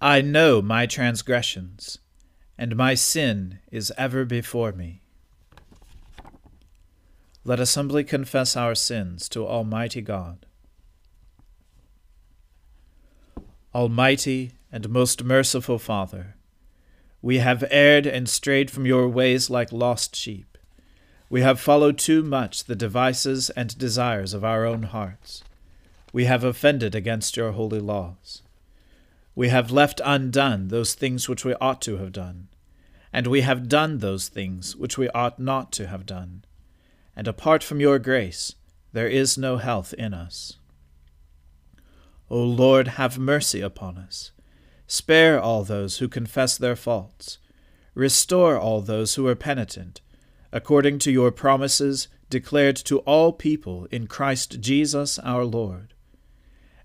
I know my transgressions, and my sin is ever before me. Let us humbly confess our sins to Almighty God. Almighty and most merciful Father, we have erred and strayed from your ways like lost sheep. We have followed too much the devices and desires of our own hearts. We have offended against your holy laws. We have left undone those things which we ought to have done, and we have done those things which we ought not to have done. And apart from your grace, there is no health in us. O Lord, have mercy upon us. Spare all those who confess their faults. Restore all those who are penitent according to your promises declared to all people in Christ Jesus our Lord.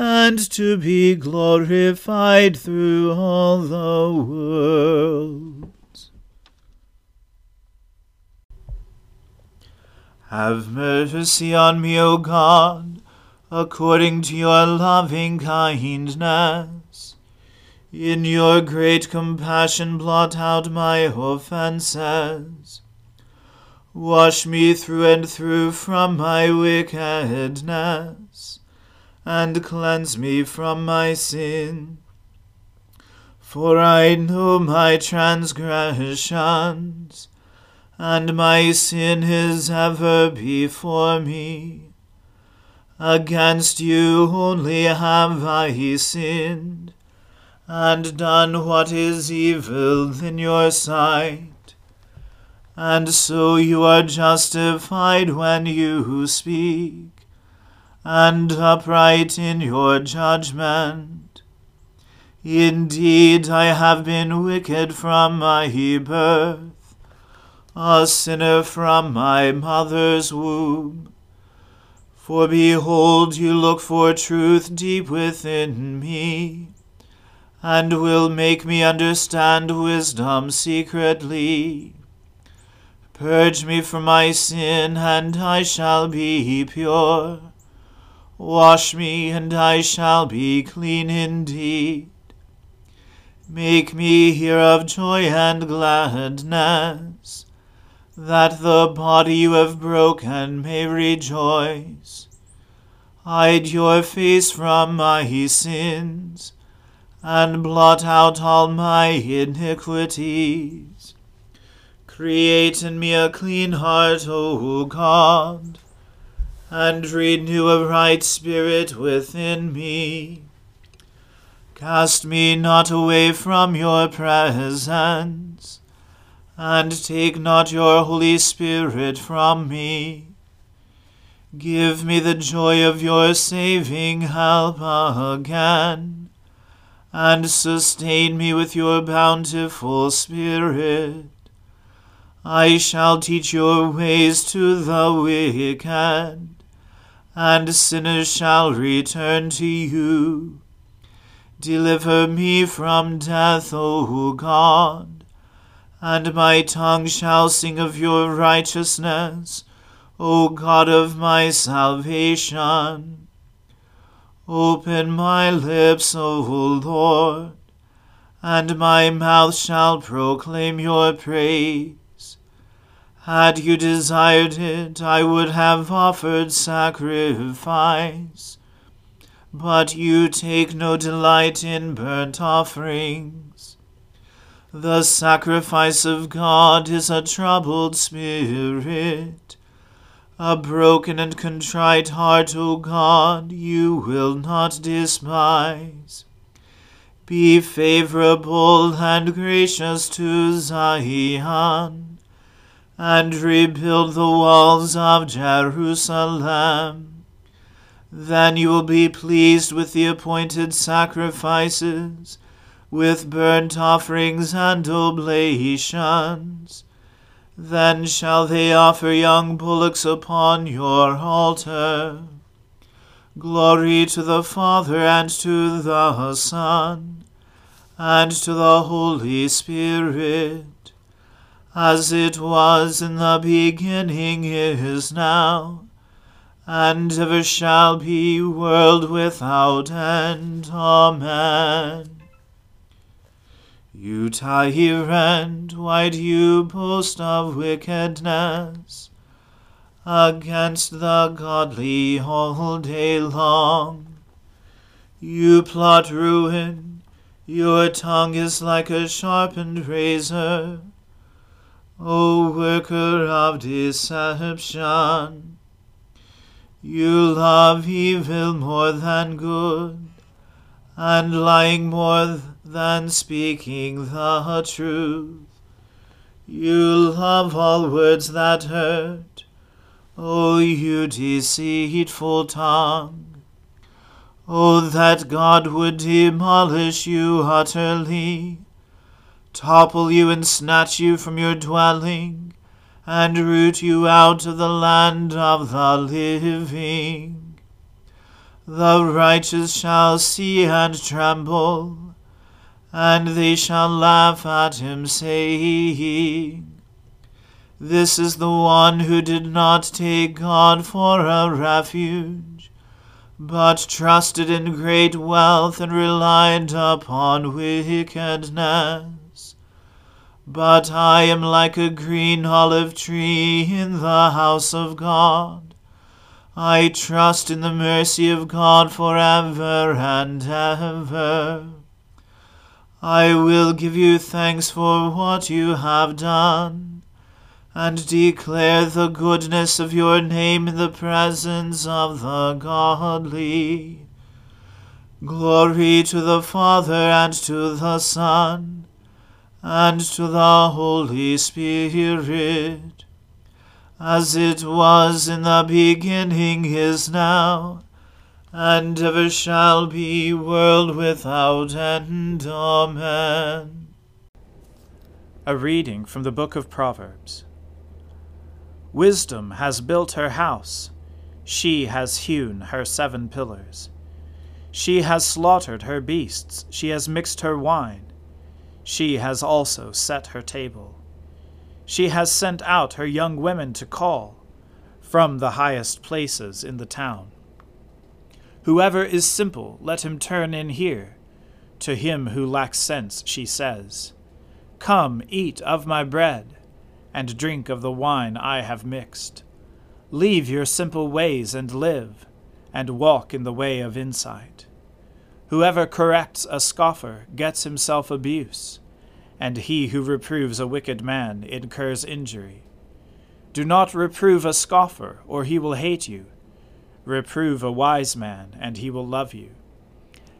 and to be glorified through all the world. Have mercy on me, O God, according to your loving kindness. In your great compassion, blot out my offences Wash me through and through from my wickedness, and cleanse me from my sin. For I know my transgressions, and my sin is ever before me. Against you only have I sinned, and done what is evil in your sight and so you are justified when you speak, and upright in your judgment. Indeed, I have been wicked from my birth, a sinner from my mother's womb. For behold, you look for truth deep within me, and will make me understand wisdom secretly. Purge me from my sin, and I shall be pure. Wash me, and I shall be clean indeed. Make me hear of joy and gladness, that the body you have broken may rejoice. Hide your face from my sins, and blot out all my iniquities. Create in me a clean heart, O God, and renew a right spirit within me. Cast me not away from your presence, and take not your Holy Spirit from me. Give me the joy of your saving help again, and sustain me with your bountiful Spirit. I shall teach your ways to the wicked, and sinners shall return to you. Deliver me from death, O God, and my tongue shall sing of your righteousness, O God of my salvation. Open my lips, O Lord, and my mouth shall proclaim your praise. Had you desired it, I would have offered sacrifice but you take no delight in burnt offerings. The sacrifice of God is a troubled spirit. A broken and contrite heart, O God, you will not despise. Be favorable and gracious to Zion, and rebuild the walls of Jerusalem. Then you will be pleased with the appointed sacrifices, with burnt offerings and oblations. Then shall they offer young bullocks upon your altar. Glory to the Father and to the Son and to the Holy Spirit, as it was in the beginning is now and ever shall be, world without end. Amen. You tyrant, why do you boast of wickedness against the godly all day long? You plot ruin, your tongue is like a sharpened razor, O worker of deception. You love evil more than good, and lying more than speaking the truth. You love all words that hurt, O you deceitful tongue. O that God would demolish you utterly, topple you and snatch you from your dwelling and root you out of the land of the living. The righteous shall see and tremble, and they shall laugh at him, saying, This is the one who did not take God for a refuge, but trusted in great wealth and relied upon wickedness. But I am like a green olive tree in the house of God. I trust in the mercy of God for ever and ever. I will give you thanks for what you have done, and declare the goodness of your name in the presence of the godly. Glory to the Father and to the Son and to the Holy Spirit, as it was in the beginning is now, and ever shall be, world without end. Amen. A reading from the book of Proverbs. Wisdom has built her house, she has hewn her seven pillars. She has slaughtered her beasts, she has mixed her wine she has also set her table. She has sent out her young women to call from the highest places in the town. Whoever is simple, let him turn in here. To him who lacks sense, she says, Come, eat of my bread, and drink of the wine I have mixed. Leave your simple ways and live, and walk in the way of insight. Whoever corrects a scoffer gets himself abuse, and he who reproves a wicked man incurs injury. Do not reprove a scoffer, or he will hate you. Reprove a wise man, and he will love you.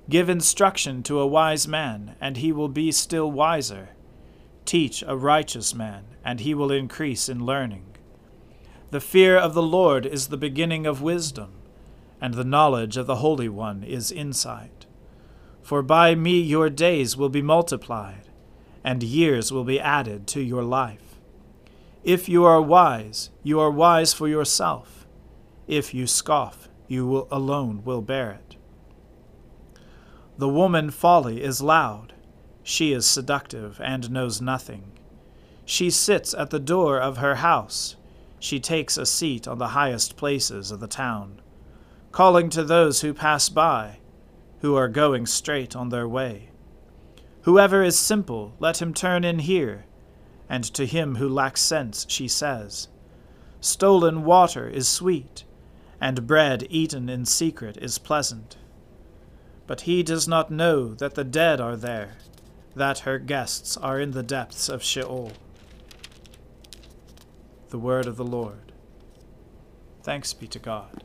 Give instruction to a wise man, and he will be still wiser. Teach a righteous man, and he will increase in learning. The fear of the Lord is the beginning of wisdom, and the knowledge of the Holy One is insight. For by me your days will be multiplied, and years will be added to your life. If you are wise, you are wise for yourself. If you scoff, you will alone will bear it. The woman folly is loud. She is seductive and knows nothing. She sits at the door of her house she takes a seat on the highest places of the town, calling to those who pass by, who are going straight on their way. Whoever is simple, let him turn in here. And to him who lacks sense, she says, Stolen water is sweet, and bread eaten in secret is pleasant. But he does not know that the dead are there, that her guests are in the depths of Sheol the word of the Lord. Thanks be to God.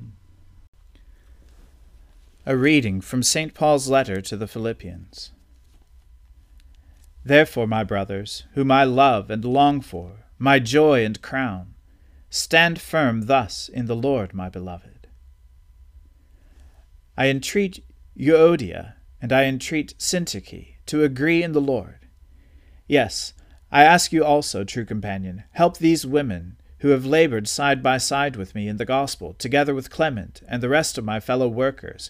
A reading from St. Paul's letter to the Philippians. Therefore, my brothers, whom I love and long for, my joy and crown, stand firm thus in the Lord, my beloved. I entreat Euodia and I entreat Syntyche to agree in the Lord. Yes, I ask you also, true companion, help these women who have labored side by side with me in the gospel, together with Clement and the rest of my fellow workers,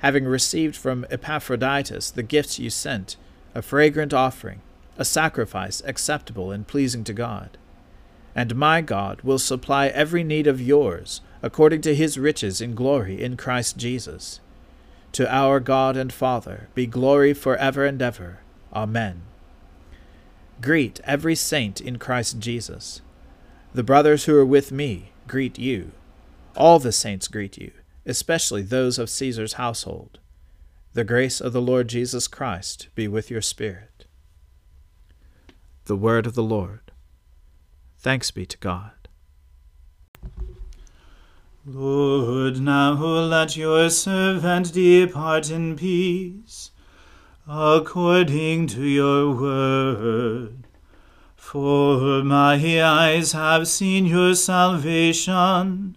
having received from Epaphroditus the gifts you sent, a fragrant offering, a sacrifice acceptable and pleasing to God. And my God will supply every need of yours, according to his riches in glory in Christ Jesus. To our God and Father be glory for ever and ever. Amen. Greet every saint in Christ Jesus. The brothers who are with me greet you. All the saints greet you especially those of Caesar's household. The grace of the Lord Jesus Christ be with your spirit. The word of the Lord. Thanks be to God. Lord, now let your servant depart in peace, according to your word. For my eyes have seen your salvation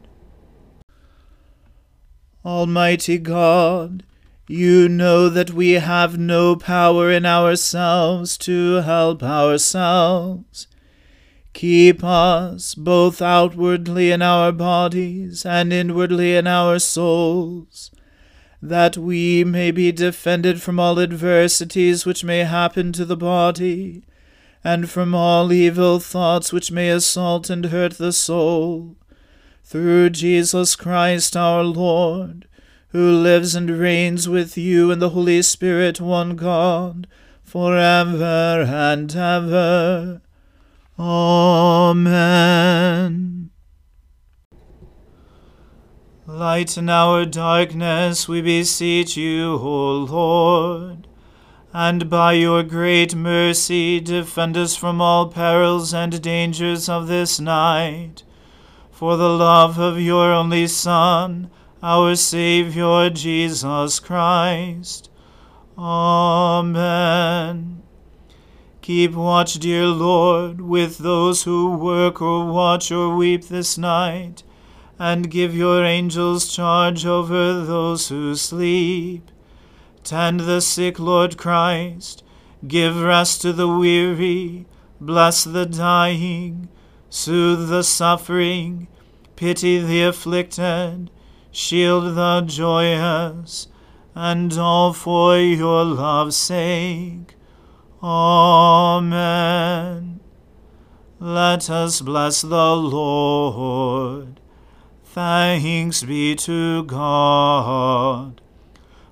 Almighty God, you know that we have no power in ourselves to help ourselves. Keep us both outwardly in our bodies and inwardly in our souls, that we may be defended from all adversities which may happen to the body, and from all evil thoughts which may assault and hurt the soul. Through Jesus Christ our Lord, who lives and reigns with you in the Holy Spirit, one God, for ever and ever. Amen. Lighten our darkness, we beseech you, O Lord, and by your great mercy defend us from all perils and dangers of this night. For the love of your only Son, our Saviour Jesus Christ. Amen. Keep watch, dear Lord, with those who work or watch or weep this night, and give your angels charge over those who sleep. Tend the sick, Lord Christ. Give rest to the weary. Bless the dying. Soothe the suffering. Pity the afflicted. Shield the joyous. And all for your love's sake. Amen. Let us bless the Lord. Thanks be to God.